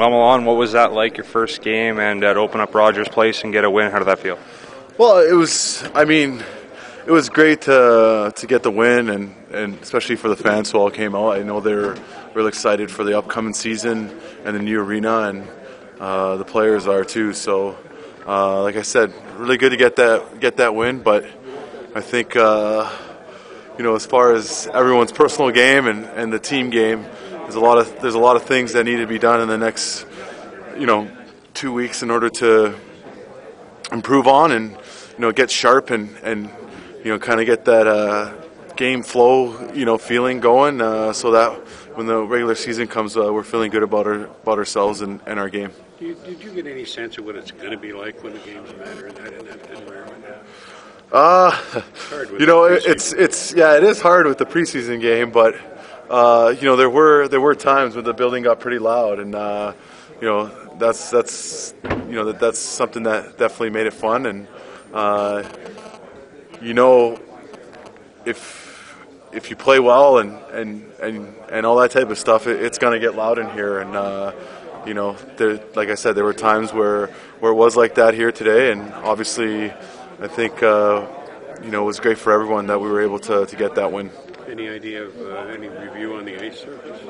Well, Milan, what was that like your first game and uh, open up Rogers Place and get a win? How did that feel? Well, it was. I mean, it was great to to get the win, and, and especially for the fans who all came out. I know they're really excited for the upcoming season and the new arena, and uh, the players are too. So, uh, like I said, really good to get that get that win. But I think uh, you know, as far as everyone's personal game and, and the team game, there's a lot of there's a lot of things that need to be done in the next you know two weeks in order to improve on and you know get sharp and and you know kind of get that uh, game flow you know feeling going uh, so that when the regular season comes uh, we're feeling good about our about ourselves and, and our game. Did you, did you get any sense of what it's going to be like when the games matter in that, in that environment? Uh, you know, it- it's it's yeah, it is hard with the preseason game, but uh, you know there were there were times when the building got pretty loud, and uh, you know that's that's you know that that's something that definitely made it fun, and uh, you know if if you play well and and and, and all that type of stuff, it, it's to get loud in here, and. Uh, you know, there, like I said, there were times where, where it was like that here today, and obviously, I think uh, you know it was great for everyone that we were able to, to get that win. Any idea of uh, any review on the ice surface?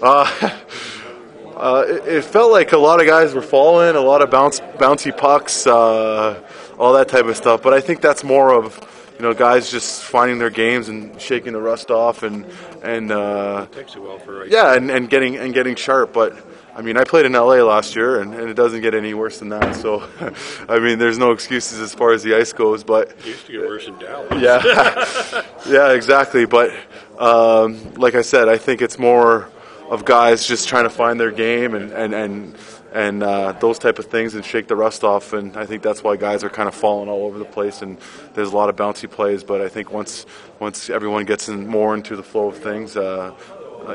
Uh, uh, it, it felt like a lot of guys were falling, a lot of bounce, bouncy pucks, uh, all that type of stuff. But I think that's more of you know guys just finding their games and shaking the rust off and and uh, Takes a while for ice. yeah, and, and getting and getting sharp. But I mean, I played in LA last year, and, and it doesn't get any worse than that. So, I mean, there's no excuses as far as the ice goes. But It used to get worse in Dallas. yeah, yeah, exactly. But um, like I said, I think it's more of guys just trying to find their game and and and and uh, those type of things and shake the rust off. And I think that's why guys are kind of falling all over the place. And there's a lot of bouncy plays. But I think once once everyone gets in more into the flow of things, uh,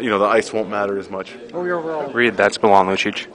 you know, the ice won't matter as much. Oh, Reed, that's Milan Lucic.